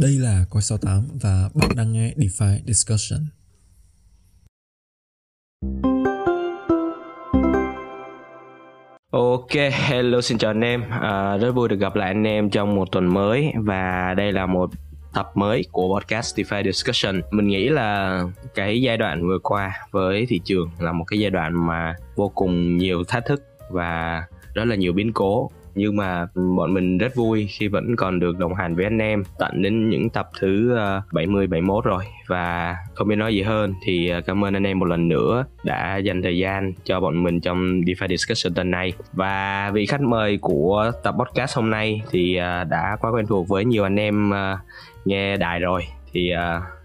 Đây là Coi 68 và bạn đang nghe DeFi Discussion. Ok, hello xin chào anh em. À, rất vui được gặp lại anh em trong một tuần mới và đây là một tập mới của podcast DeFi Discussion. Mình nghĩ là cái giai đoạn vừa qua với thị trường là một cái giai đoạn mà vô cùng nhiều thách thức và rất là nhiều biến cố nhưng mà bọn mình rất vui khi vẫn còn được đồng hành với anh em. Tận đến những tập thứ ờ, 70 71 rồi. Và không biết nói gì hơn thì ờ, cảm ơn anh em một lần nữa đã dành thời gian cho bọn mình trong DeFi Discussion tuần này và vị khách mời của tập podcast hôm nay thì ờ, đã quá quen thuộc với nhiều anh em nghe đài rồi. Thì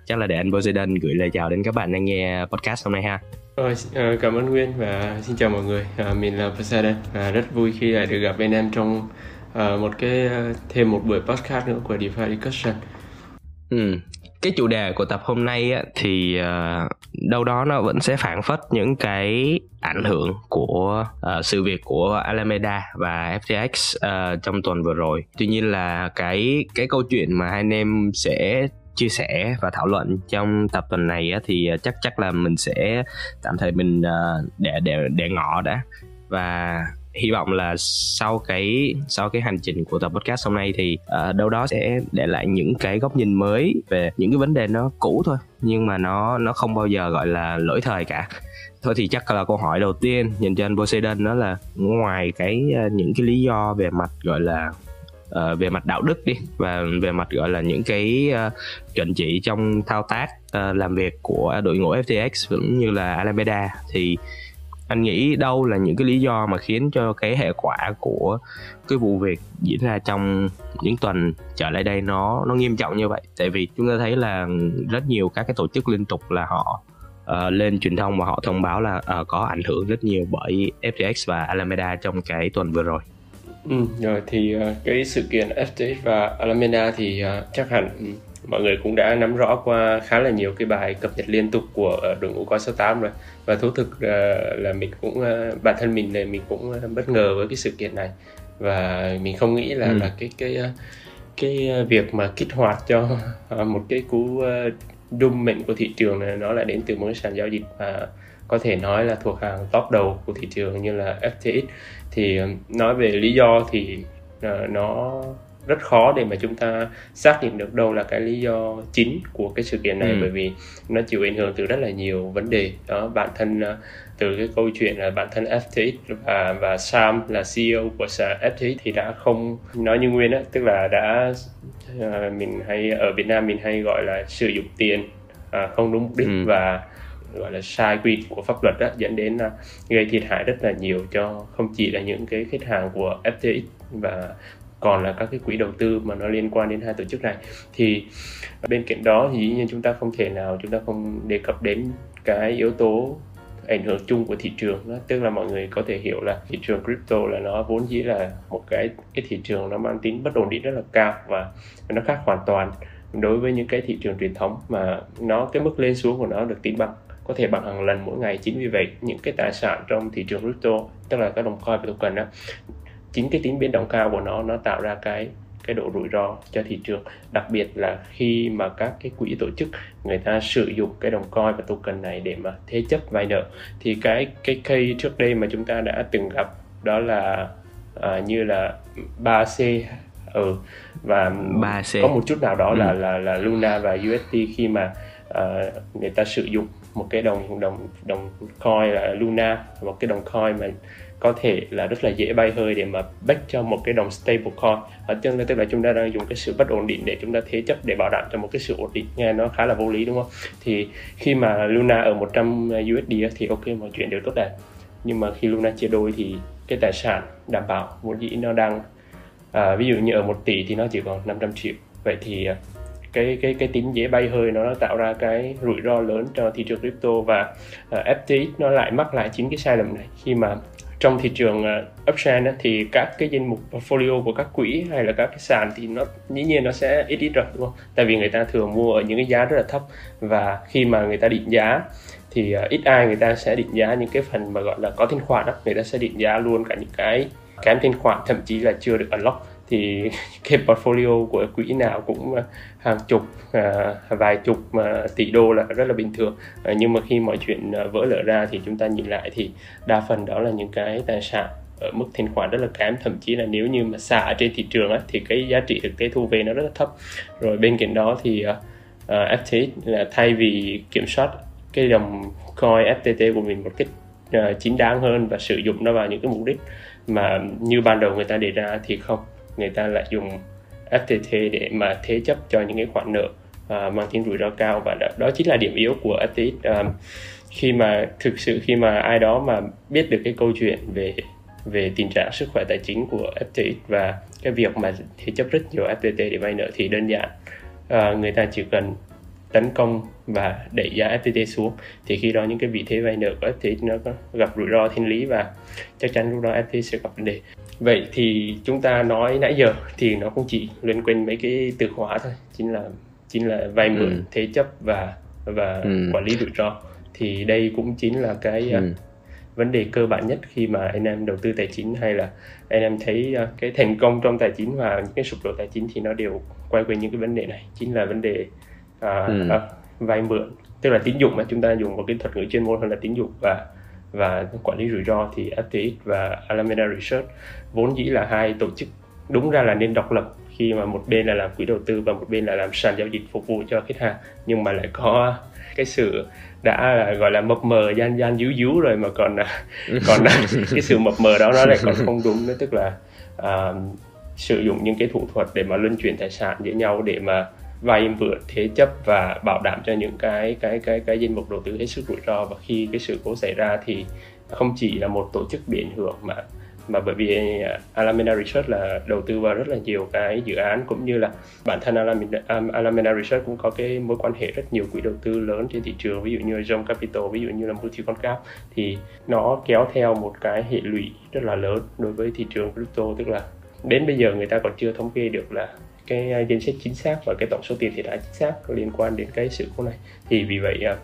chắc là để anh Poseidon gửi lời chào đến các bạn đang nghe podcast hôm nay ha. Ờ, ờ, cảm ơn Nguyên và xin chào mọi người. À, mình là Pasada. À, rất vui khi lại được gặp bên em trong à, một cái thêm một buổi podcast nữa của DeFi Discussion. Ừ, cái chủ đề của tập hôm nay á, thì à, đâu đó nó vẫn sẽ phản phất những cái ảnh hưởng của uh, sự việc của Alameda và FTX uh, trong tuần vừa rồi. Tuy nhiên là cái cái câu chuyện mà hai anh em sẽ chia sẻ và thảo luận trong tập tuần này á, thì ờ, chắc chắc là mình sẽ tạm thời mình ờ, để để để ngỏ đã. Và hy vọng là sau cái sau cái hành trình của tập podcast hôm nay thì uh, đâu đó sẽ để lại những cái góc nhìn mới về những cái vấn đề nó cũ thôi nhưng mà nó nó không bao giờ gọi là lỗi thời cả. Thôi thì chắc là câu hỏi đầu tiên dành cho anh Poseidon đó là ngoài cái uh, những cái lý do về mặt gọi là uh, về mặt đạo đức đi và về mặt gọi là những cái uh, chuẩn chỉ trong thao tác uh, làm việc của đội ngũ FTX cũng như là Alameda. Thì anh nghĩ đâu là những cái lý do mà khiến cho cái hệ quả của cái vụ việc diễn ra trong những tuần trở lại đây nó nó nghiêm trọng như vậy? Tại vì chúng ta thấy là rất nhiều các cái tổ chức liên tục là họ uh, lên truyền thông và họ thông báo là uh, có ảnh hưởng rất nhiều bởi FTX và Alameda trong cái tuần vừa rồi. Ừ, rồi thì uh, cái sự kiện FTX và Alameda thì uh, chắc hẳn mọi người cũng đã nắm rõ qua khá là nhiều cái bài cập nhật liên tục của uh, đội ngũ coi 68 rồi và thú thực uh, là mình cũng uh, bản thân mình này mình cũng uh, bất ngờ với cái sự kiện này và mình không nghĩ là ừ. là cái cái uh, cái việc mà kích hoạt cho uh, một cái cú uh, đung mệnh của thị trường này nó lại đến từ một cái sàn giao dịch mà có thể nói là thuộc hàng top đầu của thị trường như là FTX thì ờ, nói về lý do thì uh, nó rất khó để mà chúng ta xác định được đâu là cái lý do chính của cái sự kiện này ừ. bởi vì nó chịu ảnh hưởng từ rất là nhiều vấn đề đó bản thân uh, từ cái câu chuyện là bản thân FTX và và Sam là CEO của FTX thì đã không nói như nguyên á tức là đã uh, mình hay ở Việt Nam mình hay gọi là sử dụng tiền uh, không đúng mục đích ừ. và gọi là sai quy định của pháp luật đó, dẫn đến là gây thiệt hại rất là nhiều cho không chỉ là những cái khách hàng của FTX và còn là các cái quỹ đầu tư mà nó liên quan đến hai tổ chức này. Thì bên cạnh đó thì dĩ nhiên chúng ta không thể nào chúng ta không đề cập đến cái yếu tố ảnh hưởng chung của thị trường đó tức là mọi người có thể hiểu là thị trường crypto là nó vốn dĩ là một cái cái thị trường nó mang tính bất ổn định rất là cao và nó khác hoàn toàn đối với những cái thị trường truyền thống mà nó cái mức lên xuống của nó được tính bằng có thể bằng hàng lần mỗi ngày chính vì vậy những cái tài sản trong thị trường crypto tức là các đồng coin và token đó chính cái tính biến động cao của nó nó tạo ra cái cái độ rủi ro cho thị trường đặc biệt là khi mà các cái quỹ tổ chức người ta sử dụng cái đồng coin và token này để mà thế chấp vay nợ thì cái cái case trước đây mà chúng ta đã từng gặp đó là à, như là 3C ừ và 3C. có một chút nào đó ừ. là là là Luna và UST khi mà uh, người ta sử dụng một cái đồng đồng đồng coin là Luna một cái đồng coin mà có thể là rất là dễ bay hơi để mà back cho một cái đồng stable coin. Ở chân tức là chúng ta đang dùng cái sự bất ổn định để chúng ta thế chấp để bảo đảm cho một cái sự ổn định. Nghe nó khá là vô lý đúng không? Thì khi mà Luna ở 100 USD thì ok mọi chuyện đều tốt đẹp. Nhưng mà khi Luna chia đôi thì cái tài sản đảm bảo vốn dĩ nó đang à, ví dụ như ở 1 tỷ thì nó chỉ còn 500 triệu. Vậy thì à, cái cái cái tính dễ bay hơi nó tạo ra cái rủi ro lớn cho thị trường crypto và ờ, uh, FTX nó lại mắc lại chính cái sai lầm này khi mà trong thị trường ờ, uh, uptrend thì các cái danh mục portfolio của các quỹ hay là các cái sàn thì nó dĩ nhiên nó sẽ ít ít rồi đúng không? Tại vì người ta thường mua ở những cái giá rất là thấp và khi mà người ta định giá thì uh, ít ai người ta sẽ định giá những cái phần mà gọi là có thanh khoản đó người ta sẽ định giá luôn cả những cái kém thanh khoản thậm chí là chưa được unlock thì cái portfolio của quỹ nào cũng à, hàng chục à, vài chục à, tỷ đô là rất là bình thường. À, nhưng mà khi mọi chuyện à, vỡ lở ra thì chúng ta nhìn lại thì đa phần đó là những cái tài sản ở mức thanh khoản rất là kém. Thậm chí là nếu như mà xả trên thị trường á, thì cái giá trị thực tế thu về nó rất là thấp. Rồi bên cạnh đó thì à, à uh, FTX là thay vì kiểm soát cái đồng coin FTT của mình một cách à, chính đáng hơn và sử dụng nó vào những cái mục đích mà như ban đầu người ta đề ra thì không người ta lại dùng FTT để mà thế chấp cho những cái khoản nợ uh, mang tính rủi ro cao. Và đó, đó chính là điểm yếu của FTX uh, à, khi mà thực sự khi mà ai đó mà biết được cái câu chuyện về về tình trạng sức khỏe tài chính của FTX và cái việc mà thế chấp rất nhiều FTT để vay nợ thì đơn giản uh, người ta chỉ cần tấn công và đẩy giá FTT xuống. Thì khi đó những cái vị thế vay nợ của FTX nó gặp rủi ro thiên lý và chắc chắn lúc đó FTX sẽ gặp vấn đề. Vậy thì chúng ta nói nãy giờ thì nó cũng chỉ liên quanh mấy cái từ khóa thôi chính là chính là vay mượn ừ. thế chấp và và ừ. quản lý rủi ro. Thì đây cũng chính là cái ừ. vấn đề cơ bản nhất khi mà anh em đầu tư tài chính hay là anh em thấy uh, cái thành công trong tài chính và những cái sụp đổ tài chính thì nó đều quay quanh những cái vấn đề này. Chính là vấn đề uh, ừ. uh, vay mượn tức là tín dụng mà chúng ta dùng một cái thuật ngữ chuyên môn hơn là tín dụng và và quản lý rủi ro thì FTX và Alameda Research vốn dĩ là hai tổ chức đúng ra là nên độc lập khi mà một bên là làm quỹ đầu tư và một bên là làm sàn giao dịch phục vụ cho khách hàng nhưng mà lại có cái sự đã là gọi là mập mờ gian gian díu díu rồi mà còn còn cái sự mập mờ đó nó lại còn không đúng nữa tức là uh, sử dụng những cái thủ thuật để mà luân chuyển tài sản giữa nhau để mà vay mượn thế chấp và bảo đảm cho những cái cái cái cái danh mục đầu tư hết sức rủi ro. Và khi cái sự cố xảy ra thì không chỉ là một tổ chức bị ảnh hưởng mà mà bởi vì à, Alameda Research là đầu tư vào rất là nhiều cái dự án cũng như là bản thân Alameda, Alameda Research cũng có cái mối quan hệ rất nhiều quỹ đầu tư lớn trên thị trường ví dụ như John Capital ví dụ như là Multiconcap thì nó kéo theo một cái hệ lụy rất là lớn đối với thị trường crypto tức là đến bây giờ người ta còn chưa thống kê được là cái danh sách chính xác và cái tổng số tiền thiệt hại chính xác liên quan đến cái sự cố này thì vì vậy à,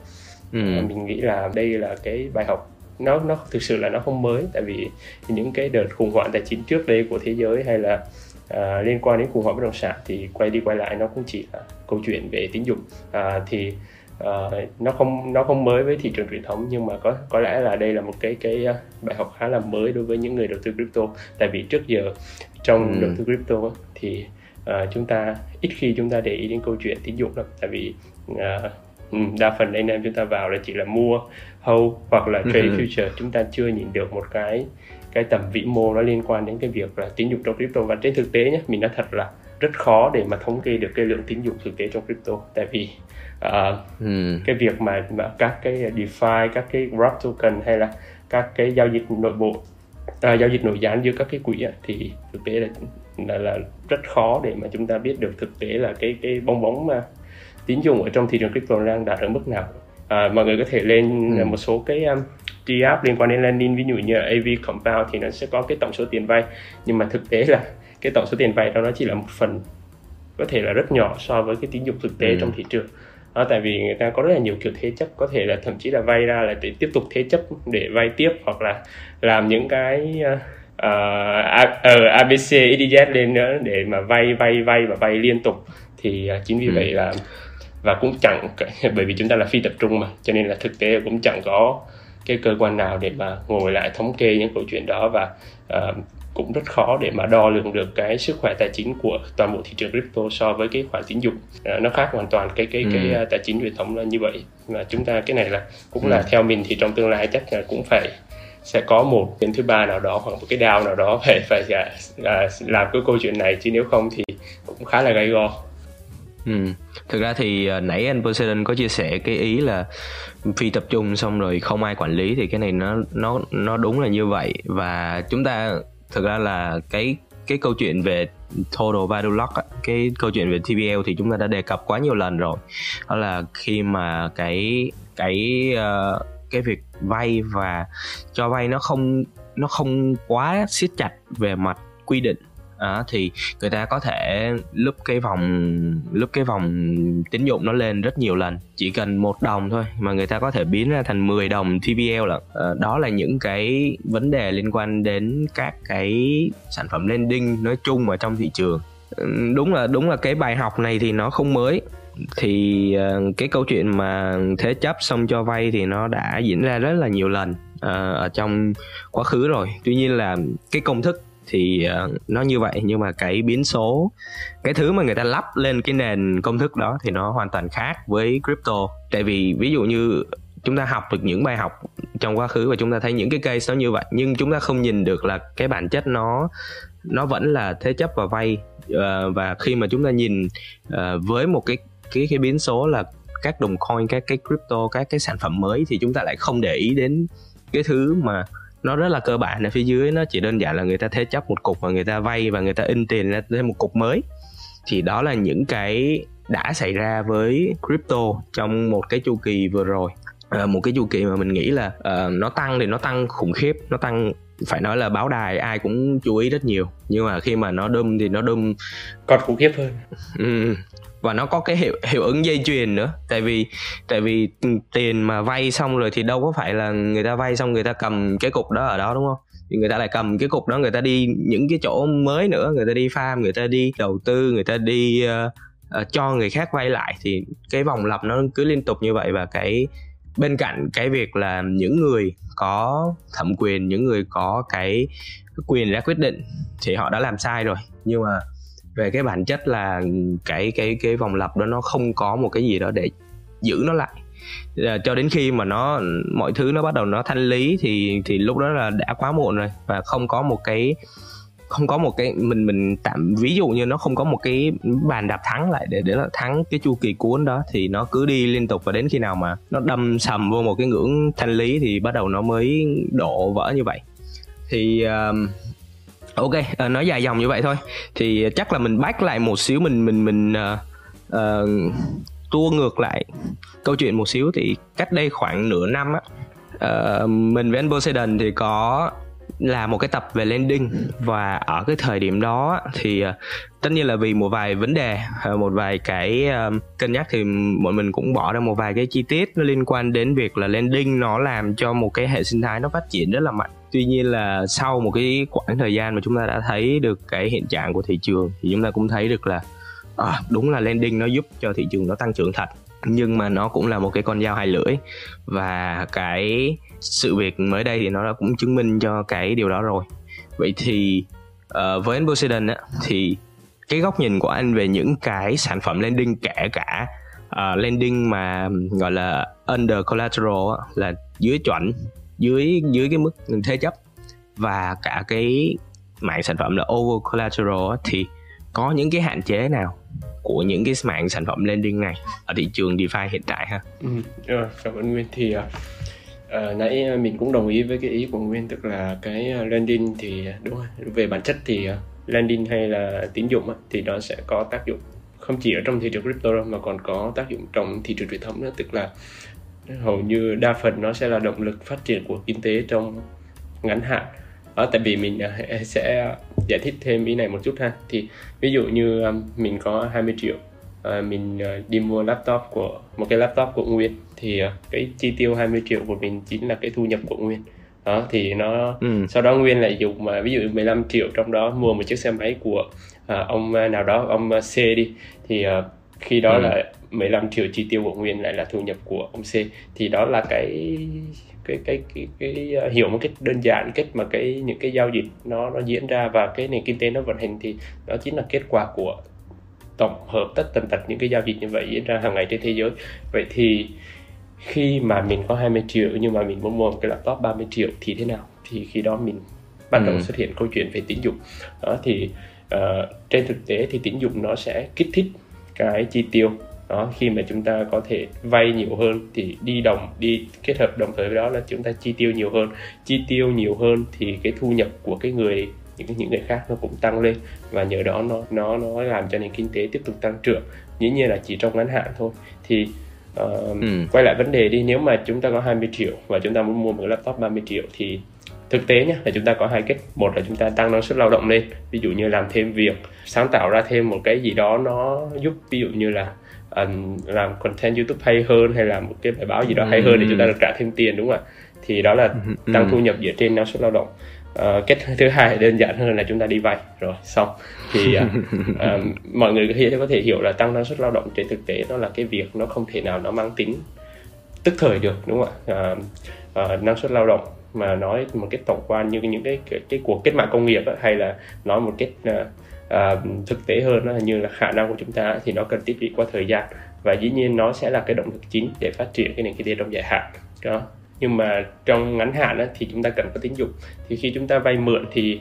ừ. mình nghĩ là đây là cái bài học nó nó thực sự là nó không mới tại vì những cái đợt khủng hoảng tài chính trước đây của thế giới hay là uh, liên quan đến khủng hoảng bất động sản thì quay đi quay lại nó cũng chỉ là câu chuyện về tín dụng uh, thì uh, nó không nó không mới với thị trường truyền thống nhưng mà có có lẽ là đây là một cái cái bài học khá là mới đối với những người đầu tư crypto tại vì trước giờ trong ừ. đầu tư crypto thì uh, chúng ta ít khi chúng ta để ý đến câu chuyện tín dụng lắm tại vì uh, Ừ, đa phần anh em chúng ta vào là chỉ là mua hold hoặc là trade uh-huh. future chúng ta chưa nhìn được một cái cái tầm vĩ mô nó liên quan đến cái việc là tín dụng trong crypto và trên thực tế nhé mình nói thật là rất khó để mà thống kê được cái lượng tín dụng thực tế trong crypto tại vì uh, ừ. cái việc mà, mà các cái DeFi các cái wrap token hay là các cái giao dịch nội bộ uh, giao dịch nội gián giữa các cái quỹ thì thực tế là, là là rất khó để mà chúng ta biết được thực tế là cái cái bong bóng mà tín dụng ở trong thị trường crypto đang đạt ở mức nào à, mọi người có thể lên ừ. một số cái um, app liên quan đến lending ví dụ như AV Compound thì nó sẽ có cái tổng số tiền vay nhưng mà thực tế là cái tổng số tiền vay đó nó chỉ là một phần có thể là rất nhỏ so với cái tín dụng thực tế ừ. trong thị trường đó, tại vì người ta có rất là nhiều kiểu thế chấp có thể là thậm chí là vay ra là để tiếp tục thế chấp để vay tiếp hoặc là làm những cái uh, uh, ABC, EDZ lên nữa để mà vay vay vay và vay liên tục thì uh, chính vì ừ. vậy là và cũng chẳng bởi vì chúng ta là phi tập trung mà cho nên là thực tế cũng chẳng có cái cơ quan nào để mà ngồi lại thống kê những câu chuyện đó và uh, cũng rất khó để mà đo lường được cái sức khỏe tài chính của toàn bộ thị trường crypto so với cái khoản tín dụng uh, nó khác hoàn toàn cái cái ừ. cái uh, tài chính truyền thống là như vậy và chúng ta cái này là cũng ừ. là theo mình thì trong tương lai chắc là cũng phải sẽ có một bên thứ ba nào đó hoặc một cái đao nào đó phải phải dạ, à, làm cái câu chuyện này chứ nếu không thì cũng khá là gay go. Ừ. Thực ra thì uh, nãy anh Poseidon có chia sẻ cái ý là phi tập trung xong rồi không ai quản lý thì cái này nó nó nó đúng là như vậy. Và chúng ta thực ra là cái cái câu chuyện về total value lock cái câu chuyện về TVL thì chúng ta đã đề cập quá nhiều lần rồi. Đó là khi mà cái cái uh, cái việc vay và cho vay nó không nó không quá siết chặt về mặt quy định. À, thì người ta có thể lúc cái vòng lúc cái vòng tín dụng nó lên rất nhiều lần chỉ cần một đồng thôi mà người ta có thể biến ra thành 10 đồng TVL là à, ờ, đó là những cái vấn đề liên quan đến các cái sản phẩm lending nói chung ở trong thị trường. Đúng là đúng là cái bài học này thì nó không mới thì uh, cái câu chuyện mà thế chấp xong cho vay thì nó đã diễn ra rất là nhiều lần uh, ở trong quá khứ rồi. Tuy nhiên là cái công thức thì uh, nó như vậy nhưng mà cái biến số cái thứ mà người ta lắp lên cái nền công thức đó thì nó hoàn toàn khác với crypto. Tại vì ví dụ như chúng ta học được những bài học trong quá khứ và chúng ta thấy những cái case nó như vậy nhưng chúng ta không nhìn được là cái bản chất nó nó vẫn là thế chấp và vay uh, và khi mà chúng ta nhìn uh, với một cái cái cái biến số là các đồng coin các cái crypto các cái sản phẩm mới thì chúng ta lại không để ý đến cái thứ mà nó rất là cơ bản ở phía dưới. Nó chỉ đơn giản là người ta thế chấp một cục và người ta vay và người ta in tiền ra thêm một cục mới. Thì đó là những cái đã xảy ra với crypto trong một cái chu kỳ vừa rồi. À, một cái chu kỳ mà mình nghĩ là uh, nó tăng thì nó tăng khủng khiếp nó tăng phải nói là báo đài ai cũng chú ý rất nhiều. Nhưng mà khi mà nó đâm thì nó đâm còn khủng khiếp hơn. Ừ, và nó có cái hiệu hiệu ứng dây chuyền nữa. Tại vì tại vì tiền mà vay xong rồi thì đâu có phải là người ta vay xong người ta cầm cái cục đó ở đó đúng không? Thì người ta lại cầm cái cục đó người ta đi những cái chỗ mới nữa. Người ta đi farm người ta đi đầu tư người ta đi uh, uh, cho người khác vay lại. Thì cái vòng lặp nó cứ liên tục như vậy. Và cái bên cạnh cái việc là những người có thẩm quyền những người có cái quyền ra quyết định thì họ đã làm sai rồi. Nhưng mà về cái bản chất là cái cái cái vòng lặp đó nó không có một cái gì đó để giữ nó lại. Ờ, cho đến khi mà nó mọi thứ nó bắt đầu nó thanh lý thì thì lúc đó là đã quá muộn rồi. Và không có một cái không có một cái mình mình tạm ví dụ như nó không có một cái bàn đạp thắng lại để để nó thắng cái chu kỳ cuốn đó thì nó cứ đi liên tục. Và đến khi nào mà nó đâm sầm vô một cái ngưỡng thanh lý thì bắt đầu nó mới đổ vỡ như vậy. Thì uh, ok uh, nói dài dòng như vậy thôi. Thì chắc là mình bác lại một xíu mình mình mình uh, uh, tua ngược lại câu chuyện một xíu. Thì cách đây khoảng nửa năm á uh, mình với anh Poseidon thì có là một cái tập về landing. Và ở cái thời điểm đó thì tất nhiên là vì một vài vấn đề một vài cái cân nhắc thì bọn mình cũng bỏ ra một vài cái chi tiết nó liên quan đến việc là landing nó làm cho một cái hệ sinh thái nó phát triển rất là mạnh tuy nhiên là sau một cái khoảng thời gian mà chúng ta đã thấy được cái hiện trạng của thị trường thì chúng ta cũng thấy được là à, đúng là landing nó giúp cho thị trường nó tăng trưởng thật. Nhưng mà nó cũng là một cái con dao hai lưỡi. Và cái sự việc mới đây thì nó đã cũng chứng minh cho cái điều đó rồi. Vậy thì uh, với anh Poseidon á thì cái góc nhìn của anh về những cái sản phẩm landing kể cả ờ, uh, landing mà gọi là under collateral á, là dưới chuẩn dưới dưới cái mức thế chấp. Và cả cái mạng sản phẩm là over collateral thì có những cái hạn chế nào của những cái mạng sản phẩm lending này ở thị trường DeFi hiện tại ha? Ừ, rồi, cảm ơn Nguyên. Thì uh, nãy mình cũng đồng ý với cái ý của Nguyên tức là cái ờ, lending thì đúng rồi về bản chất thì uh, lending hay là tín dụng uh, thì nó sẽ có tác dụng không chỉ ở trong thị trường crypto đâu mà còn có tác dụng trong thị trường truyền thống nữa. Tức là hầu như đa phần nó sẽ là động lực phát triển của kinh tế trong ngắn hạn ở tại vì mình à, sẽ giải thích thêm ý này một chút ha thì ví dụ như à, mình có 20 triệu à, mình đi mua laptop của một cái laptop của Nguyên thì cái chi tiêu 20 triệu của mình chính là cái thu nhập của Nguyên đó thì nó ừ. sau đó Nguyên lại dùng mà ví dụ 15 triệu trong đó mua một chiếc xe máy của ông nào đó ông C đi thì khi đó ừ. là 15 triệu chi tiêu của Nguyên lại là thu nhập của ông C. Thì đó là cái cái cái cái, cái, uh, hiểu một cách đơn giản cách mà cái những cái giao dịch nó nó diễn ra và cái nền kinh tế nó vận hành thì đó chính là kết quả của tổng hợp tất tần tật những cái giao dịch như vậy diễn ra hàng ngày trên thế giới. Vậy thì khi mà mình có 20 triệu nhưng mà mình muốn mua một cái laptop 30 triệu thì thế nào? Thì khi đó mình bắt đầu ừ. xuất hiện câu chuyện về tín dụng. Đó thì uh, trên thực tế thì tín dụng nó sẽ kích thích cái chi tiêu đó khi mà chúng ta có thể vay nhiều hơn thì đi đồng đi kết hợp đồng thời với đó là chúng ta chi tiêu nhiều hơn. Chi tiêu nhiều hơn thì cái thu nhập của cái người những cái những người khác nó cũng tăng lên và nhờ đó nó nó nó làm cho nền kinh tế tiếp tục tăng trưởng. Dĩ nhiên là chỉ trong ngắn hạn thôi. Thì uh, ừ. quay lại vấn đề đi nếu mà chúng ta có 20 triệu và chúng ta muốn mua một cái laptop 30 triệu thì thực tế nhé là chúng ta có hai cách. Một là chúng ta tăng năng suất lao động lên ví dụ như làm thêm việc sáng tạo ra thêm một cái gì đó nó giúp ví dụ như là um, làm content youtube hay hơn hay là một cái bài báo gì đó hay hơn để chúng ta được trả thêm tiền đúng không ạ? Thì đó là tăng thu nhập dựa trên năng suất lao động. Uh, cách thứ hai đơn giản hơn là chúng ta đi vay. Rồi xong. Thì uh, uh, mọi người có thể hiểu là tăng năng suất lao động trên thực tế đó là cái việc nó không thể nào nó mang tính tức thời được đúng không ạ? Uh, uh, năng suất lao động mà nói một cái tổng quan như những cái cái, cái cuộc cách mạng công nghiệp ấy, hay là nói một cách uh, à, thực tế hơn là như là khả năng của chúng ta thì nó cần tích lũy qua thời gian. Và dĩ nhiên nó sẽ là cái động lực chính để phát triển cái nền kinh tế trong dài hạn. Đó. Nhưng mà trong ngắn hạn á, thì chúng ta cần có tín dụng. Thì khi chúng ta vay mượn thì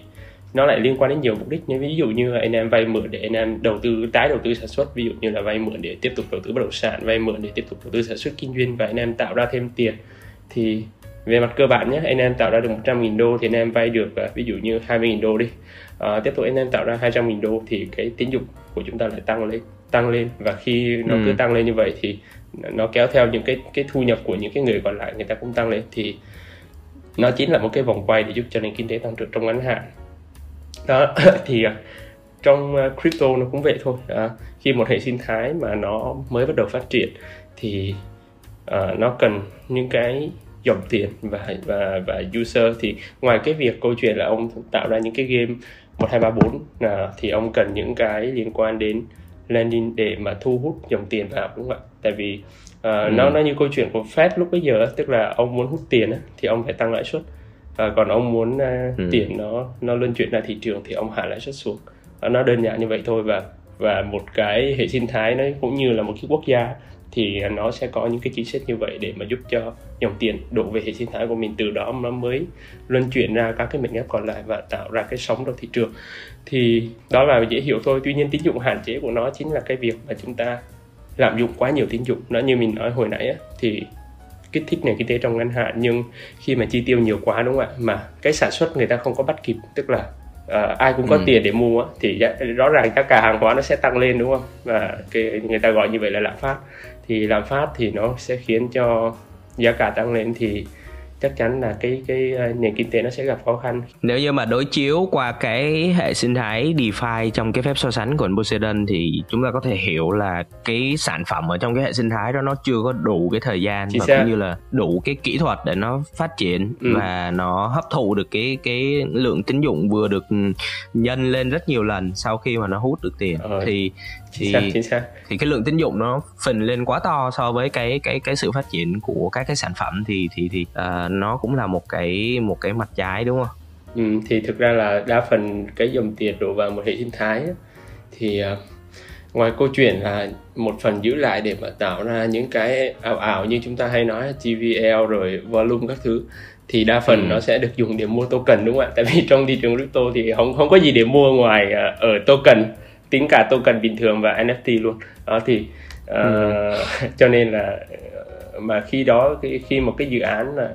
nó lại liên quan đến nhiều mục đích. Như ví dụ như anh em vay mượn để anh em đầu tư tái đầu tư sản xuất. Ví dụ như là vay mượn để tiếp tục đầu tư bất động sản vay mượn để tiếp tục đầu tư sản xuất kinh doanh và anh em tạo ra thêm tiền. Thì về mặt cơ bản nhé anh em tạo ra được 100.000 đô thì anh em vay được à, ví dụ như 20.000 đô đi. À, tiếp tục anh em tạo ra 200.000 đô thì cái tín dụng của chúng ta lại tăng lên tăng lên. Và khi nó ừ. cứ tăng lên như vậy thì nó kéo theo những cái cái thu nhập của những cái người còn lại người ta cũng tăng lên. Thì nó chính là một cái vòng quay để giúp cho nền kinh tế tăng trưởng trong ngắn hạn. Đó thì à, trong à, crypto nó cũng vậy thôi. À, khi một hệ sinh thái mà nó mới bắt đầu phát triển thì uh, nó cần những cái dòng tiền và và và user thì ngoài cái việc câu chuyện là ông tạo ra những cái game một hai ba bốn thì ông cần những cái liên quan đến landing để mà thu hút dòng tiền vào đúng không ạ tại vì uh, ừ. nó nó như câu chuyện của Fed lúc bây giờ tức là ông muốn hút tiền thì ông phải tăng lãi suất uh, còn ông muốn uh, ừ. tiền nó nó luân chuyển ra thị trường thì ông hạ lãi suất xuống uh, nó đơn giản như vậy thôi và và một cái hệ sinh thái nó cũng như là một cái quốc gia thì nó sẽ có những cái chính sách như vậy để mà giúp cho dòng tiền đổ về hệ sinh thái của mình. Từ đó nó mới luân chuyển ra các cái mệnh ghép còn lại và tạo ra cái sóng trong thị trường. Thì đó là dễ hiểu thôi. Tuy nhiên tín dụng hạn chế của nó chính là cái việc mà chúng ta lạm dụng quá nhiều tín dụng. Nó như mình nói hồi nãy á, thì kích thích nền kinh tế trong ngắn hạn nhưng khi mà chi tiêu nhiều quá đúng không ạ? Mà cái sản xuất người ta không có bắt kịp tức là uh, ai cũng có ừ. tiền để mua thì rõ ràng giá cả hàng hóa nó sẽ tăng lên đúng không? Và cái người ta gọi như vậy là lạm phát thì lạm phát thì nó sẽ khiến cho giá cả tăng lên thì chắc chắn là cái cái ờ, nền kinh tế nó sẽ gặp khó khăn. Nếu như mà đối chiếu qua cái hệ sinh thái DeFi trong cái phép so sánh của Poseidon thì chúng ta có thể hiểu là cái sản phẩm ở trong cái hệ sinh thái đó nó chưa có đủ cái thời gian Chỉ và cũng như là đủ cái kỹ thuật để nó phát triển ừ. và nó hấp thụ được cái cái lượng tín dụng vừa được nhân lên rất nhiều lần sau khi mà nó hút được tiền ờ. thì thì xác, chính xác. thì cái lượng tín dụng nó phình lên quá to so với cái cái cái sự phát triển của các cái sản phẩm thì thì thì uh, nó cũng là một cái một cái mặt trái đúng không? Ừ, thì thực ra là đa phần cái dòng tiền đổ vào một hệ sinh thái thì uh, ngoài câu chuyện là một phần giữ lại để mà tạo ra những cái ảo ảo như chúng ta hay nói TVL rồi volume các thứ thì đa phần ừ. nó sẽ được dùng để mua token đúng không ạ? Tại vì trong thị trường crypto thì không không có gì để mua ngoài uh, ở token tính cả token bình thường và NFT luôn đó thì uh, ừ. cho nên là mà khi đó khi, khi một cái dự án là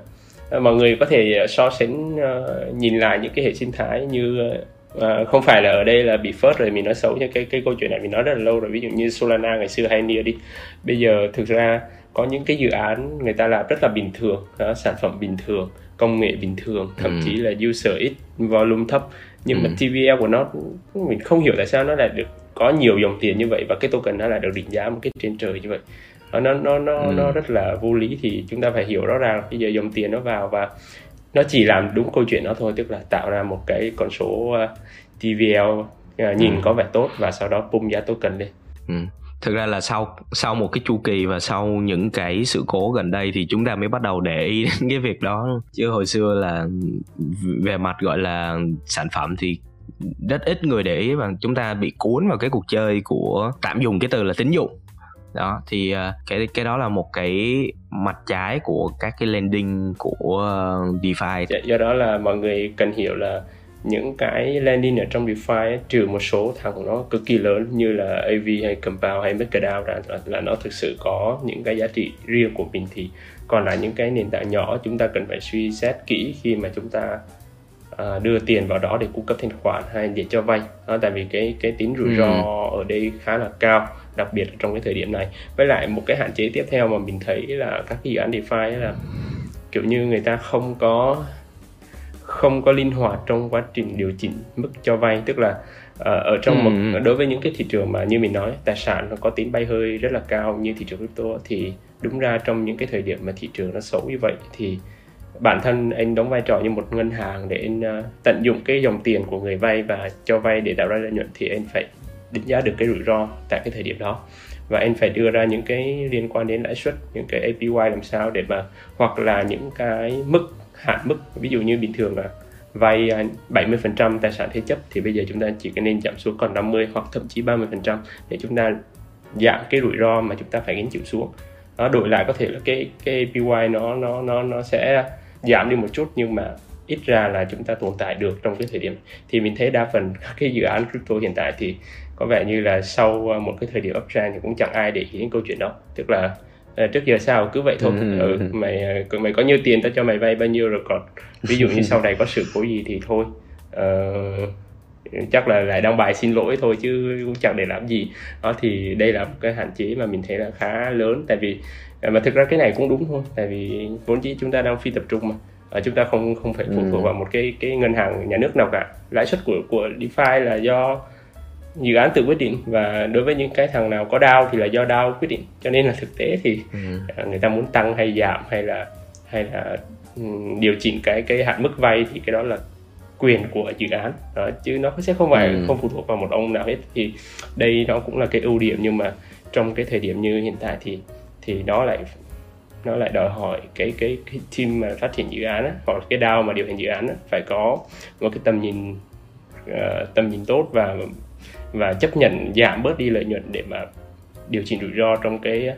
mọi người có thể so sánh uh, nhìn lại những cái hệ sinh thái như uh, không phải là ở đây là bị phớt rồi mình nói xấu nhưng cái cái câu chuyện này mình nói rất là lâu rồi ví dụ như Solana ngày xưa hay Nia đi bây giờ thực ra có những cái dự án người ta làm rất là bình thường đó, sản phẩm bình thường công nghệ bình thường thậm ừ. chí là user ít volume thấp nhưng ừ. mà TVL của nó mình không hiểu tại sao nó lại được có nhiều dòng tiền như vậy và cái token nó lại được định giá một cái trên trời như vậy nó nó nó ừ. nó rất là vô lý thì chúng ta phải hiểu rõ ràng bây giờ dòng tiền nó vào và nó chỉ làm đúng câu chuyện đó thôi tức là tạo ra một cái con số uh, TVL uh, nhìn ừ. có vẻ tốt và sau đó pump giá token lên ừ thực ra là sau sau một cái chu kỳ và sau những cái sự cố gần đây thì chúng ta mới bắt đầu để ý đến cái việc đó. Chứ hồi xưa là về mặt, gọi là, sản phẩm thì rất ít người để ý và chúng ta bị cuốn vào cái cuộc chơi của tạm dùng cái từ là tín dụng. Đó, thì à, cái cái đó là một cái mặt trái của các cái lending của à, DeFi. Dạ, do đó là mọi người cần hiểu là những cái landing ở trong DeFi ấy, trừ một số thằng nó cực kỳ lớn như là AV hay Compound hay MakerDAO ra là, là nó thực sự có những cái giá trị riêng của mình thì còn lại những cái nền tảng nhỏ chúng ta cần phải suy xét kỹ khi mà chúng ta uh, đưa tiền vào đó để cung cấp thanh khoản hay để cho vay đó, tại vì cái cái tính rủi ro ừ. ở đây khá là cao đặc biệt trong cái thời điểm này với lại một cái hạn chế tiếp theo mà mình thấy là các cái dự án DeFi là kiểu như người ta không có không có linh hoạt trong quá trình điều chỉnh mức cho vay tức là uh, ở trong một Ừ. đối với những cái thị trường mà như mình nói tài sản nó có tính bay hơi rất là cao như thị trường crypto thì đúng ra trong những cái thời điểm mà thị trường nó xấu như vậy thì bản thân anh đóng vai trò như một ngân hàng để anh ờ, tận dụng cái dòng tiền của người vay và cho vay để tạo ra lợi nhuận thì anh phải đánh giá được cái rủi ro tại cái thời điểm đó và anh phải đưa ra những cái liên quan đến lãi suất những cái APY làm sao để mà hoặc là những cái mức hạn mức. Ví dụ như bình thường là vay à, 70% tài sản thế chấp thì bây giờ chúng ta chỉ nên giảm xuống còn 50 hoặc thậm chí 30% để chúng ta giảm cái rủi ro mà chúng ta phải gánh chịu xuống. Nó đổi lại có thể là cái cái APY nó nó nó nó sẽ giảm đi một chút nhưng mà ít ra là chúng ta tồn tại được trong cái thời điểm. Thì mình thấy đa phần các cái dự án crypto hiện tại thì có vẻ như là sau à, một cái thời điểm uptrend thì cũng chẳng ai để ý đến câu chuyện đó. Tức là trước giờ sao cứ vậy thôi. Ừ. ừ, mày à, mày có nhiêu tiền tao cho mày vay bao nhiêu rồi còn ví dụ như sau này có sự cố gì thì thôi. Ờ, chắc là lại đăng bài xin lỗi thôi chứ cũng chẳng để làm gì. Đó thì đây là một cái hạn chế mà mình thấy là khá lớn. Tại vì à, mà thực ra cái này cũng đúng thôi. Tại vì vốn dĩ chúng ta đang phi tập trung mà. Ờ, chúng ta không không phải phụ thuộc Ừ. vào một cái cái ngân hàng nhà nước nào cả. Lãi suất của của DeFi là do dự án tự quyết định và đối với những cái thằng nào có DAO thì là do DAO quyết định cho nên là thực tế thì Ừ. à, người ta muốn tăng hay giảm hay là hay là ừm, điều chỉnh cái cái hạn mức vay thì cái đó là quyền của dự án đó, chứ nó sẽ không phải Ừ. không phụ thuộc vào một ông nào hết thì đây nó cũng là cái ưu điểm nhưng mà trong cái thời điểm như hiện tại thì thì nó lại nó lại đòi hỏi cái cái cái team mà phát triển dự án á, hoặc cái DAO mà điều hành dự án á, phải có một cái tầm nhìn ờ, tầm nhìn tốt và và chấp nhận giảm bớt đi lợi nhuận để mà điều chỉnh rủi ro trong cái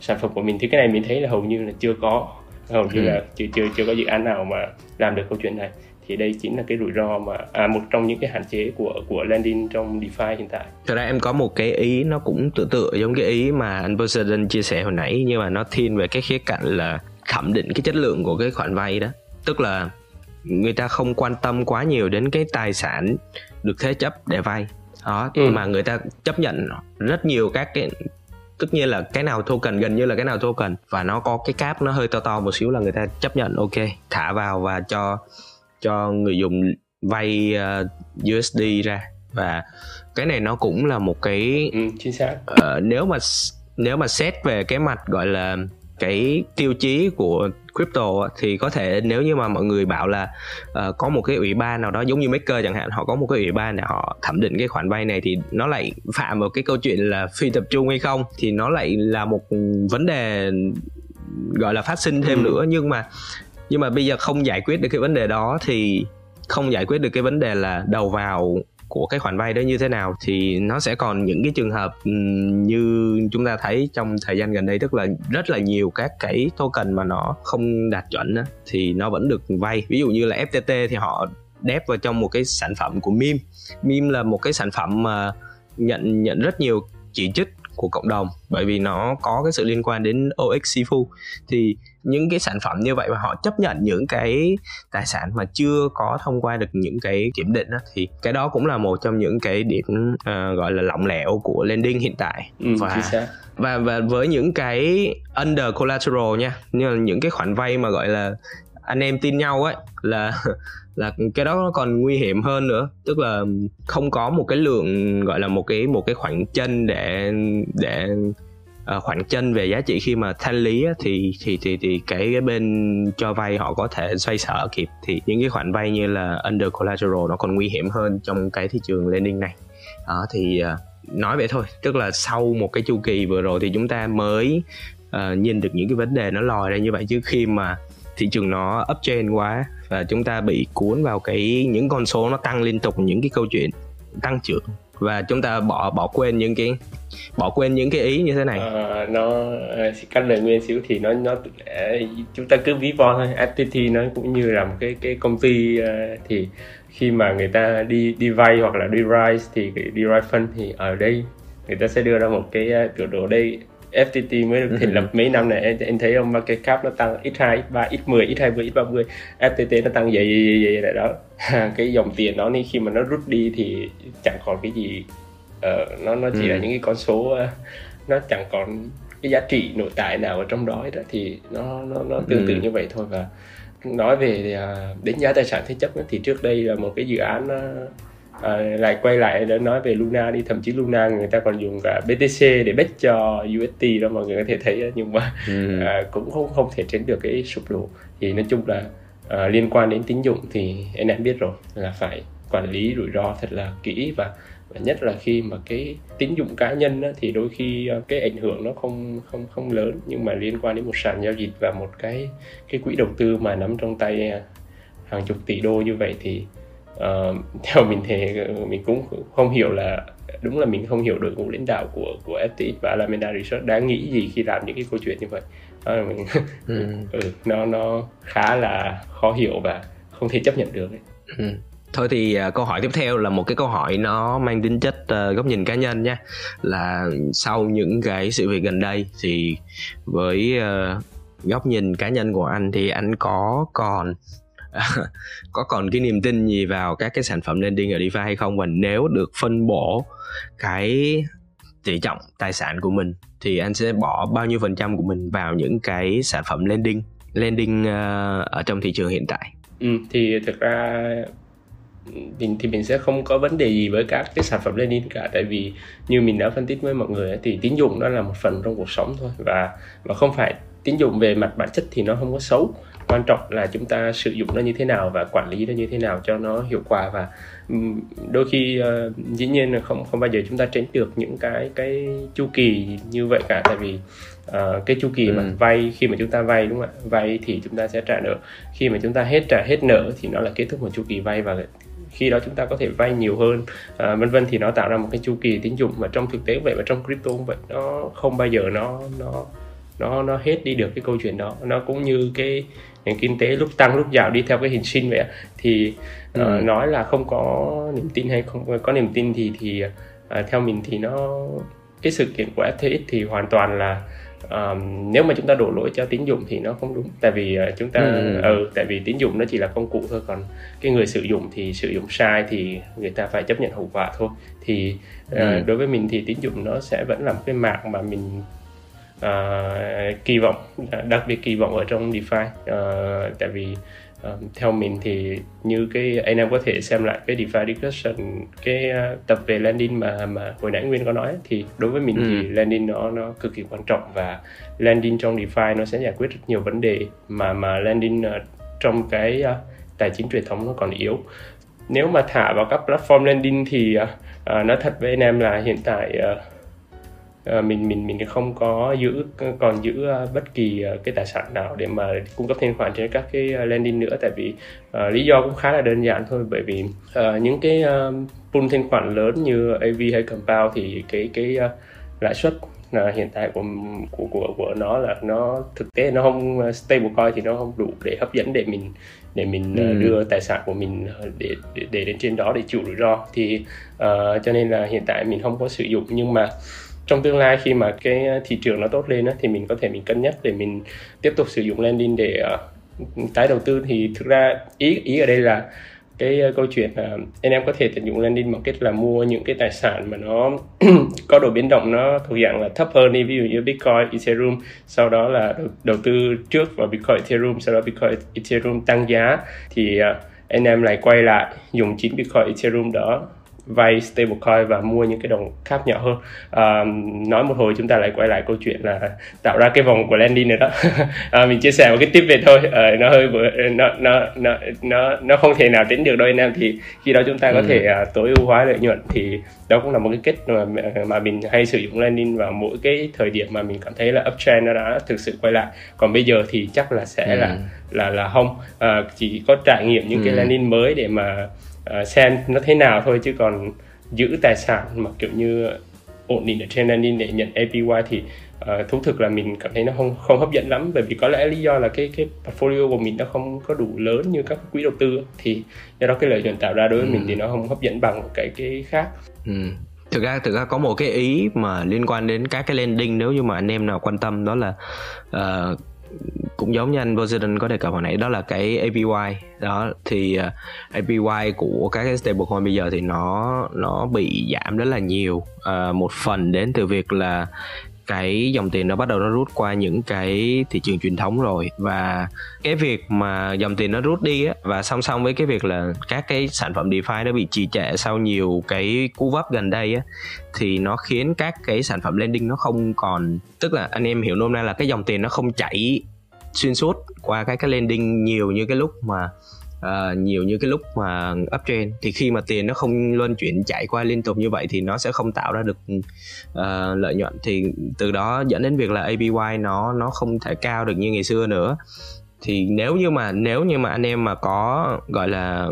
sản phẩm của mình thì cái này mình thấy là hầu như là chưa có hầu như Ừ. là chưa chưa chưa có dự án nào mà làm được câu chuyện này thì đây chính là cái rủi ro mà à, một trong những cái hạn chế của của lending trong DeFi hiện tại Thật ra em có một cái ý nó cũng tự tựa giống cái ý mà anh Poseidon chia sẻ hồi nãy nhưng mà nó thiên về cái khía cạnh là thẩm định cái chất lượng của cái khoản vay đó. Tức là người ta không quan tâm quá nhiều đến cái tài sản được thế chấp để vay. Đó, Ừ. mà người ta chấp nhận rất nhiều các cái tất nhiên là cái nào token gần như là cái nào token và nó có cái cap nó hơi to to một xíu là người ta chấp nhận ok thả vào và cho cho người dùng vay uh, USD ra và cái này nó cũng là một cái ừ, chính xác ờ, nếu mà nếu mà xét về cái mặt gọi là cái tiêu chí của crypto thì có thể nếu như mà mọi người bảo là ờ, có một cái ủy ban nào đó giống như maker chẳng hạn họ có một cái ủy ban để họ thẩm định cái khoản vay này thì nó lại phạm vào cái câu chuyện là phi tập trung hay không thì nó lại là một vấn đề gọi là phát sinh thêm Ừ. nữa nhưng mà nhưng mà bây giờ không giải quyết được cái vấn đề đó thì không giải quyết được cái vấn đề là đầu vào của cái khoản vay đó như thế nào, thì nó sẽ còn những cái trường hợp ừ, như chúng ta thấy trong thời gian gần đây tức là, rất là nhiều các cái token mà nó không đạt chuẩn thì nó vẫn được vay. Ví dụ như là FTT thì họ đép vào trong một cái sản phẩm của meme meme là một cái sản phẩm mà nhận nhận rất nhiều chỉ trích của cộng đồng bởi vì nó có cái sự liên quan đến OX Sifu. Thì những cái sản phẩm như vậy mà họ chấp nhận những cái tài sản mà chưa có thông qua được những cái kiểm định đó, thì cái đó cũng là một trong những cái điểm ờ, gọi là lỏng lẻo của lending hiện tại. Ừ, và và và với những cái under collateral nha như là những cái khoản vay mà gọi là anh em tin nhau ấy là là cái đó nó còn nguy hiểm hơn nữa. Tức là không có một cái lượng gọi là một cái một cái khoảng chân để để uh, khoảng chân về giá trị. Khi mà thanh lý á, thì thì thì thì cái, cái bên cho vay họ có thể xoay sở kịp. Thì những cái khoản vay như là under collateral nó còn nguy hiểm hơn trong cái thị trường lending này. Đó thì uh, nói vậy thôi. Tức là sau một cái chu kỳ vừa rồi thì chúng ta mới uh, nhìn được những cái vấn đề nó lòi ra như vậy. Chứ khi mà thị trường nó uptrend quá và chúng ta bị cuốn vào cái những con số nó tăng liên tục những cái câu chuyện tăng trưởng. Và chúng ta bỏ bỏ quên những cái bỏ quên những cái ý như thế này. À, nó ờ, cắt lời nguyên xíu thì nó nó ờ, chúng ta cứ ví von thôi. FPT nó cũng như là một cái cái công ty thì khi mà người ta đi đi vay hoặc là đi rise thì cái đi rise fund thì ở đây người ta sẽ đưa ra một cái biểu đồ đây. FPT mới được thành lập mấy năm này em, em thấy ông market cap nó tăng x2, x3, x10, x20, x30 FPT nó tăng dày dày dày, dày đó cái dòng tiền đó nên khi mà nó rút đi thì chẳng còn cái gì Ờ, nó nó chỉ Ừ. là những cái con số ờ, nó chẳng còn cái giá trị nội tại nào ở trong đó á. thì nó nó nó tương tự Ừ. như vậy thôi và nói về uh, đánh giá tài sản thế chấp thì trước đây là một cái dự án uh, à, lại quay lại để nói về Luna đi. Thậm chí Luna người ta còn dùng cả BTC để bách cho UST đó mọi người có thể thấy nhưng mà ừ. à, cũng không không thể tránh được cái sụp đổ thì nói chung là à, liên quan đến tín dụng thì anh em biết rồi là phải quản lý rủi ro thật là kỹ. Và và nhất là khi mà cái tín dụng cá nhân á, thì đôi khi cái ảnh hưởng nó không không không lớn. Nhưng mà liên quan đến một sàn giao dịch và một cái cái quỹ đầu tư mà nắm trong tay hàng chục tỷ đô như vậy thì uh, theo mình thì mình cũng không hiểu là đúng là mình không hiểu đội ngũ lãnh đạo của của FTX và Alameda Research đã nghĩ gì khi làm những cái câu chuyện như vậy đó là mình ừ. ừ, nó nó khá là khó hiểu và không thể chấp nhận được ấy. Ừ. Thôi thì uh, câu hỏi tiếp theo là một cái câu hỏi nó mang tính chất uh, góc nhìn cá nhân nha là sau những cái sự việc gần đây thì với uh, góc nhìn cá nhân của anh thì anh có còn có còn cái niềm tin gì vào các cái sản phẩm lending ở DeFi hay không? Và nếu được phân bổ cái tỷ trọng tài sản của mình thì anh sẽ bỏ bao nhiêu phần trăm của mình vào những cái sản phẩm lending lending uh, ở trong thị trường hiện tại? Ừ, thì thực ra mình thì mình sẽ không có vấn đề gì với các cái sản phẩm lending cả. Tại vì như mình đã phân tích với mọi người thì tín dụng nó là một phần trong cuộc sống thôi. Và và không phải tín dụng về mặt bản chất thì nó không có xấu quan trọng là chúng ta sử dụng nó như thế nào và quản lý nó như thế nào cho nó hiệu quả và đôi khi uh, dĩ nhiên là không không bao giờ chúng ta tránh được những cái cái chu kỳ như vậy cả. Tại vì uh, cái chu kỳ ừ. mà vay khi mà chúng ta vay đúng không ạ? Vay thì chúng ta sẽ trả nợ. Khi mà chúng ta hết trả hết nợ thì nó là kết thúc một chu kỳ vay và khi đó chúng ta có thể vay nhiều hơn à, vân vân. Thì nó tạo ra một cái chu kỳ tín dụng mà trong thực tế vậy và trong crypto cũng vậy nó không bao giờ nó nó nó nó hết đi được cái câu chuyện đó. Nó cũng như cái nền kinh tế lúc tăng lúc giảm đi theo cái hình sinh vậy thì ừ. uh, nói là không có niềm tin hay không có niềm tin thì thì uh, theo mình thì nó cái sự kiện của FTX thì hoàn toàn là um, nếu mà chúng ta đổ lỗi cho tín dụng thì nó không đúng tại vì uh, chúng ta ừ. ừ tại vì tín dụng nó chỉ là công cụ thôi còn cái người sử dụng thì sử dụng sai thì người ta phải chấp nhận hậu quả thôi thì uh, ừ. đối với mình thì tín dụng nó sẽ vẫn là một cái mạng mà mình uh, kỳ vọng đặc biệt kỳ vọng ở trong DeFi uh, tại vì uh, theo mình thì như cái anh em có thể xem lại cái DeFi discussion cái uh, tập về landing mà mà hồi nãy Nguyên có nói thì đối với mình ừ. thì landing nó nó cực kỳ quan trọng và landing trong DeFi nó sẽ giải quyết rất nhiều vấn đề mà mà landing uh, trong cái uh, tài chính truyền thống nó còn yếu nếu mà thả vào các platform landing thì uh, uh, nói thật với anh em là hiện tại uh, Ờ, mình mình mình không có giữ còn giữ ờ, bất kỳ ờ, cái tài sản nào để mà cung cấp thanh khoản trên các cái lending nữa. Tại vì uh, lý do cũng khá là đơn giản thôi. Bởi vì uh, những cái uh, pool thanh khoản lớn như AV hay Compound thì cái cái uh, lãi suất là hiện tại của của của của nó là nó thực tế nó không stable coin thì nó không đủ để hấp dẫn để mình để mình ừ. đưa tài sản của mình để, để để đến trên đó để chịu rủi ro. Thì uh, cho nên là hiện tại mình không có sử dụng. Nhưng mà trong tương lai khi mà cái ờ, thị trường nó tốt lên á, thì mình có thể mình cân nhắc để mình tiếp tục sử dụng landing để uh, tái đầu tư. Thì thực ra ý ý ở đây là cái uh, câu chuyện là anh em có thể tận dụng landing bằng cách là mua những cái tài sản mà nó có độ biến động nó thuộc dạng là thấp hơn đi. Ví dụ như Bitcoin, Ethereum sau đó là đầu, đầu tư trước vào Bitcoin, Ethereum sau đó Bitcoin, Ethereum tăng giá thì uh, anh em lại quay lại dùng chính Bitcoin, Ethereum đó vay stablecoin và mua những cái đồng khác nhỏ hơn à, nói một hồi chúng ta lại quay lại câu chuyện là tạo ra cái vòng của landing nữa đó à, mình chia sẻ một cái tip về thôi à, nó hơi nó nó nó nó nó không thể nào tính được đâu anh em thì khi đó chúng ta có ừ. thể uh, tối ưu hóa lợi nhuận thì đó cũng là một cái kết mà mà mình hay sử dụng landing vào mỗi cái thời điểm mà mình cảm thấy là uptrend nó đã thực sự quay lại còn bây giờ thì chắc là sẽ ừ. là là là không à, chỉ có trải nghiệm những ừ. cái landing mới để mà uh, xem nó thế nào thôi chứ còn giữ tài sản mà kiểu như ổn định ở trên landing để nhận APY thì uh, thú thực là mình cảm thấy nó không không hấp dẫn lắm bởi vì có lẽ lý do là cái cái portfolio của mình nó không có đủ lớn như các quỹ đầu tư thì do đó cái lợi nhuận tạo ra đối với ừ. mình thì nó không hấp dẫn bằng cái cái khác. Ừ thực ra thực ra có một cái ý mà liên quan đến các cái landing nếu như mà anh em nào quan tâm đó là uh, cũng giống như anh President có đề cập hồi nãy đó là cái APY đó thì à, uh, APY của các cái stablecoin bây giờ thì nó nó bị giảm rất là nhiều uh, một phần đến từ việc là cái dòng tiền nó bắt đầu nó rút qua những cái thị trường truyền thống rồi. Và cái việc mà dòng tiền nó rút đi á, và song song với cái việc là các cái sản phẩm DeFi nó bị trì trệ sau nhiều cái cú vấp gần đây á, thì nó khiến các cái sản phẩm lending nó không còn. Tức là anh em hiểu nôm na là cái dòng tiền nó không chảy xuyên suốt qua cái cái lending nhiều như cái lúc mà uh, nhiều như cái lúc mà uptrend thì khi mà tiền nó không luân chuyển chạy qua liên tục như vậy thì nó sẽ không tạo ra được uh, lợi nhuận. Thì từ đó dẫn đến việc là APY nó nó không thể cao được như ngày xưa nữa. Thì nếu như mà nếu như mà anh em mà có gọi là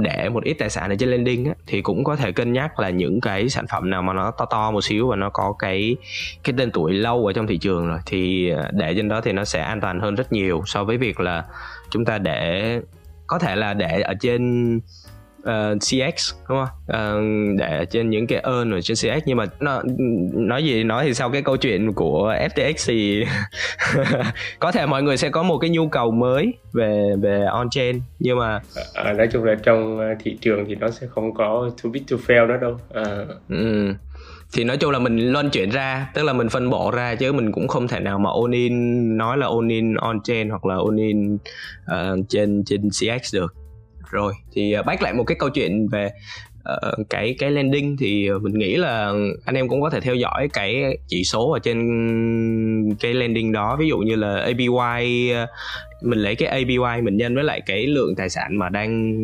để một ít tài sản ở trên lending á, thì cũng có thể cân nhắc là những cái sản phẩm nào mà nó to to một xíu và nó có cái cái tên tuổi lâu ở trong thị trường rồi thì ờ, để trên đó thì nó sẽ an toàn hơn rất nhiều so với việc là chúng ta để có thể là để ở trên uh, ờ, CX đúng không? Uh, để trên những cái earn ở trên CX nhưng mà nó nói gì nói thì sau cái câu chuyện của FTX thì có thể mọi người sẽ có một cái nhu cầu mới về về on chain nhưng mà à, nói chung là trong thị trường thì nó sẽ không có too big to fail nữa đâu. À. Ừ thì nói chung là mình loan chuyển ra tức là mình phân bổ ra chứ mình cũng không thể nào mà ôn in nói là ôn in on chain hoặc là ôn in uh, ờ, trên trên CX được. Rồi thì ờ, uh, back lại một cái câu chuyện về uh, cái cái landing thì mình nghĩ là anh em cũng có thể theo dõi cái chỉ số ở trên cái landing đó. Ví dụ như là APY uh, mình lấy cái APY mình nhân với lại cái lượng tài sản mà đang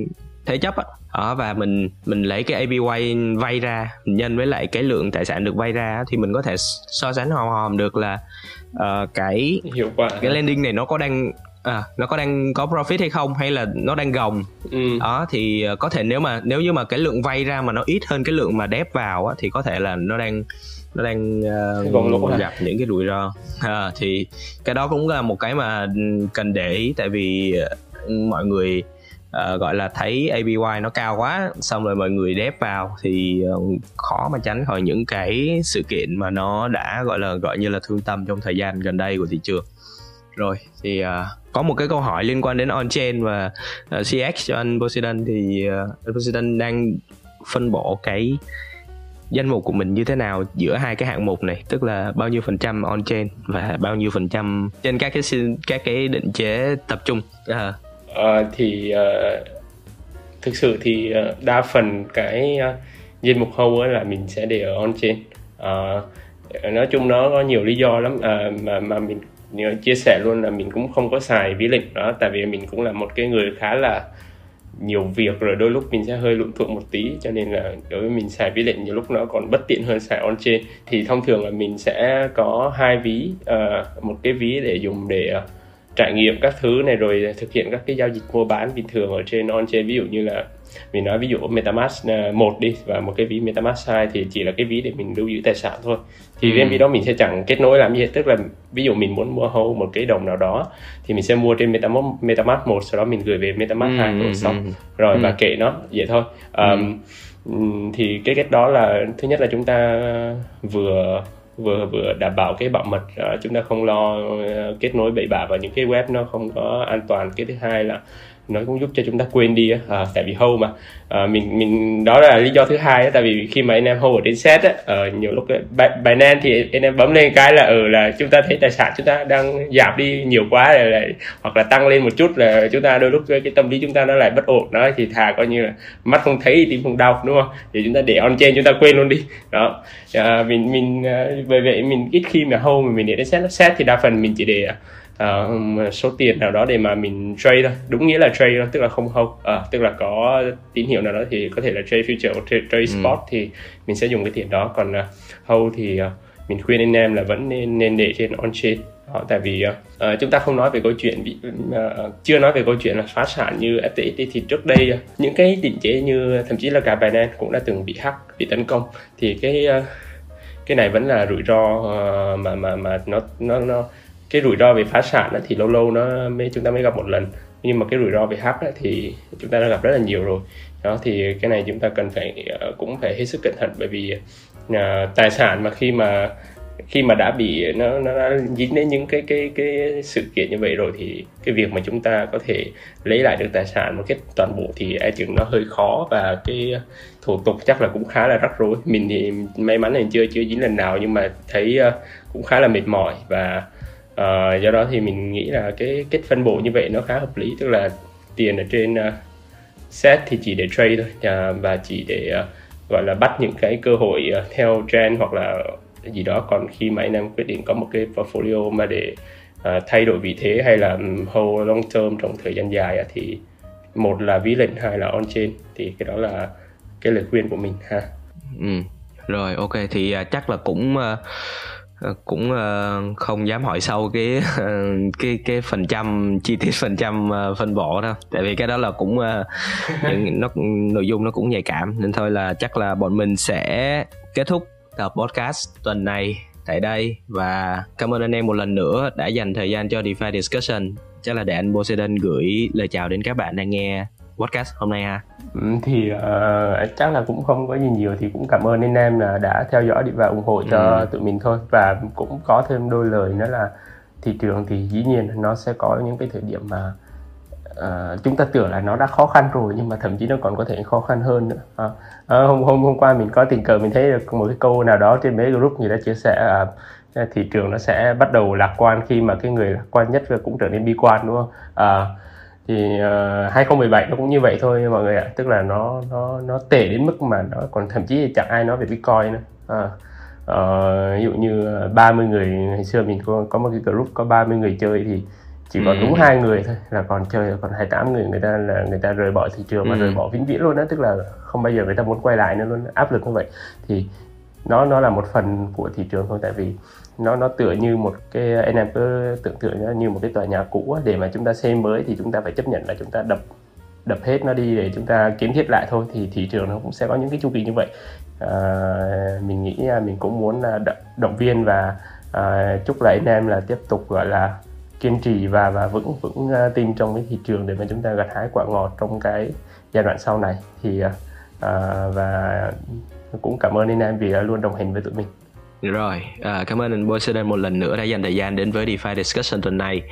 thế chấp á đó và mình mình lấy cái APY vay ra mình nhân với lại cái lượng tài sản được vay ra thì mình có thể so sánh hòm hòm được là uh, cái hiệu quả cái landing này nó có đang à, nó có đang có profit hay không hay là nó đang gồng. Ừ. đó thì ờ, có thể nếu mà nếu như mà cái lượng vay ra mà nó ít hơn cái lượng mà đép vào á, thì có thể là nó đang nó đang uh, gặp những cái rủi ro. À, thì cái đó cũng là một cái mà cần để ý tại vì mọi người uh, gọi là thấy APY nó cao quá xong rồi mọi người đép vào thì uh, khó mà tránh khỏi những cái sự kiện mà nó đã gọi là gọi như là thương tâm trong thời gian gần đây của thị trường. Rồi thì uh, có một cái câu hỏi liên quan đến on chain và uh, CX cho anh Poseidon thì uh, Poseidon đang phân bổ cái danh mục của mình như thế nào giữa hai cái hạng mục này? Tức là bao nhiêu phần trăm on chain và bao nhiêu phần trăm trên các cái các cái định chế tập trung? À, uh, thì uh, thực sự thì uh, đa phần cái uh, danh mục hâu là mình sẽ để ở on chain. Uh, nói chung nó có nhiều lý do lắm. Uh, mà mà mình chia sẻ luôn là mình cũng không có xài ví lịch đó tại vì mình cũng là một cái người khá là nhiều việc rồi đôi lúc mình sẽ hơi lụn thuận một tí cho nên là đối với mình xài ví lệnh nhiều lúc nó còn bất tiện hơn xài on chain. Thì thông thường là mình sẽ có hai ví uh, một cái ví để dùng để uh, trải nghiệm các thứ này rồi thực hiện các cái giao dịch mua bán bình thường ở trên on chain ví dụ như là mình nói ví dụ MetaMask à, một đi và một cái ví MetaMask 2 thì chỉ là cái ví để mình lưu giữ tài sản thôi thì ừ. ví đó mình sẽ chẳng kết nối làm gì hết tức là ví dụ mình muốn mua hold một cái đồng nào đó thì mình sẽ mua trên MetaMask MetaMask một sau đó mình gửi về MetaMask ừ, 2 rồi ừ, xong ừ. rồi ừ. và kệ nó vậy thôi um, ừ. thì cái cách đó là thứ nhất là chúng ta vừa vừa vừa đảm bảo cái bảo mật ờ, chúng ta không lo ờ, kết nối bậy bạ vào những cái web nó không có an toàn. Cái thứ hai là nó cũng giúp cho chúng ta quên đi à, tại vì hâu mà. À, mình mình đó là lý do thứ hai tại vì khi mà anh em hâu ở trên set á ờ, nhiều lúc bài nan thì anh em bấm lên cái là ở ừ, là chúng ta thấy tài sản chúng ta đang giảm đi nhiều quá rồi lại hoặc là tăng lên một chút là chúng ta đôi lúc cái tâm lý chúng ta nó lại bất ổn. Đó thì thà coi như là mắt không thấy tim không đau đúng không? Thì chúng ta để on trên chúng ta quên luôn đi. Đó. À, mình mình à, bởi về vậy mình ít khi mà hâu mà mình để đến set set thì đa phần mình chỉ để à, uh, số tiền nào đó để mà mình trade thôi đúng nghĩa là trade đó tức là không hold uh, tức là có tín hiệu nào đó thì có thể là trade future hoặc trade, trade ừ. spot ừ. thì mình sẽ dùng cái tiền đó còn uh, hold thì uh, mình khuyên anh em là vẫn nên nên để trên on chain đó, tại vì uh, chúng ta không nói về câu chuyện bị uh, chưa nói về câu chuyện là phá sản như FTX thì trước đây uh, những cái định chế như thậm chí là cả Binance cũng đã từng bị hack bị tấn công thì cái uh, cái này vẫn là rủi ro uh, mà mà mà nó nó nó cái rủi ro về phá sản thì lâu lâu nó mới chúng ta mới gặp một lần. Nhưng mà cái rủi ro về hack thì chúng ta đã gặp rất là nhiều rồi. Đó thì cái này chúng ta cần phải ờ, cũng phải hết sức cẩn thận bởi vì uh, tài sản mà khi mà khi mà đã bị nó nó đã dính đến những cái cái cái sự kiện như vậy rồi thì cái việc mà chúng ta có thể lấy lại được tài sản một cách toàn bộ thì e chừng nó hơi khó và cái thủ tục chắc là cũng khá là rắc rối. Mình thì may mắn là chưa chưa dính lần nào nhưng mà thấy ờ, cũng khá là mệt mỏi và uh, do đó thì mình nghĩ là cái cách phân bổ như vậy nó khá hợp lý tức là tiền ở trên uh, set thì chỉ để trade thôi uh, và chỉ để uh, gọi là bắt những cái cơ hội uh, theo trend hoặc là gì đó còn khi mà anh em quyết định có một cái portfolio mà để uh, thay đổi vị thế hay là hold long term trong thời gian dài uh, thì một là ví lệnh hai là on chain thì cái đó là cái lời khuyên của mình ha ừ. rồi ok thì uh, chắc là cũng uh cũng uh, không dám hỏi sâu cái uh, cái cái phần trăm chi tiết phần trăm uh, phân bổ đâu tại vì cái đó là cũng những nó nội dung nó cũng nhạy cảm. Nên thôi là chắc là bọn mình sẽ kết thúc tập podcast tuần này tại đây. Và cảm ơn anh em một lần nữa đã dành thời gian cho DeFi Discussion. Chắc là để anh Poseidon gửi lời chào đến các bạn đang nghe podcast hôm nay ha. Ừ, thì uh, chắc là cũng không có gì nhiều thì cũng cảm ơn anh em là đã theo dõi và ủng hộ cho ừ. tụi mình thôi. Và cũng có thêm đôi lời nữa là thị trường thì dĩ nhiên nó sẽ có những cái thời điểm mà uh, chúng ta tưởng là nó đã khó khăn rồi nhưng mà thậm chí nó còn có thể khó khăn hơn nữa. À, uh, hôm hôm hôm qua mình có tình cờ mình thấy được một cái câu nào đó trên mấy group người đã chia sẻ uh, thị trường nó sẽ bắt đầu lạc quan khi mà cái người lạc quan nhất cũng trở nên bi quan đúng không? Uh, thì uh, 2017 nó cũng như vậy thôi mọi người ạ tức là nó nó nó tệ đến mức mà nó còn thậm chí chẳng ai nói về bitcoin nữa à, uh, ví dụ như 30 người ngày xưa mình có có một cái group có 30 người chơi thì chỉ còn ừ. đúng hai người thôi là còn chơi còn 28 người người ta là người ta rời bỏ thị trường và ừ. rời bỏ vĩnh viễn luôn đó tức là không bao giờ người ta muốn quay lại nữa luôn áp lực như vậy thì nó nó là một phần của thị trường thôi tại vì nó nó tựa như một cái anh em cứ tưởng tượng như một cái tòa nhà cũ để mà chúng ta xây mới thì chúng ta phải chấp nhận là chúng ta đập đập hết nó đi để chúng ta kiến thiết lại thôi thì thị trường nó cũng sẽ có những cái chu kỳ như vậy. À, mình nghĩ à, mình cũng muốn là động viên và à, chúc lại anh em là tiếp tục gọi là kiên trì và và vững vững à, tin trong cái thị trường để mà chúng ta gặt hái quả ngọt trong cái giai đoạn sau này. Thì à, à và cũng cảm ơn anh em vì đã luôn đồng hành với tụi mình. Rồi, à, cảm ơn anh Poseidon một lần nữa đã dành thời gian đến với DeFi Discussion tuần này.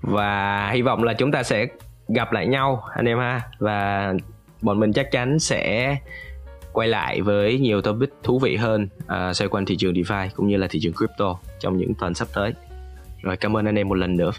Và hy vọng là chúng ta sẽ gặp lại nhau anh em ha. Và bọn mình chắc chắn sẽ quay lại với nhiều topic thú vị hơn à, xoay quanh thị trường DeFi cũng như là thị trường crypto trong những tuần sắp tới. Rồi, cảm ơn anh em một lần nữa.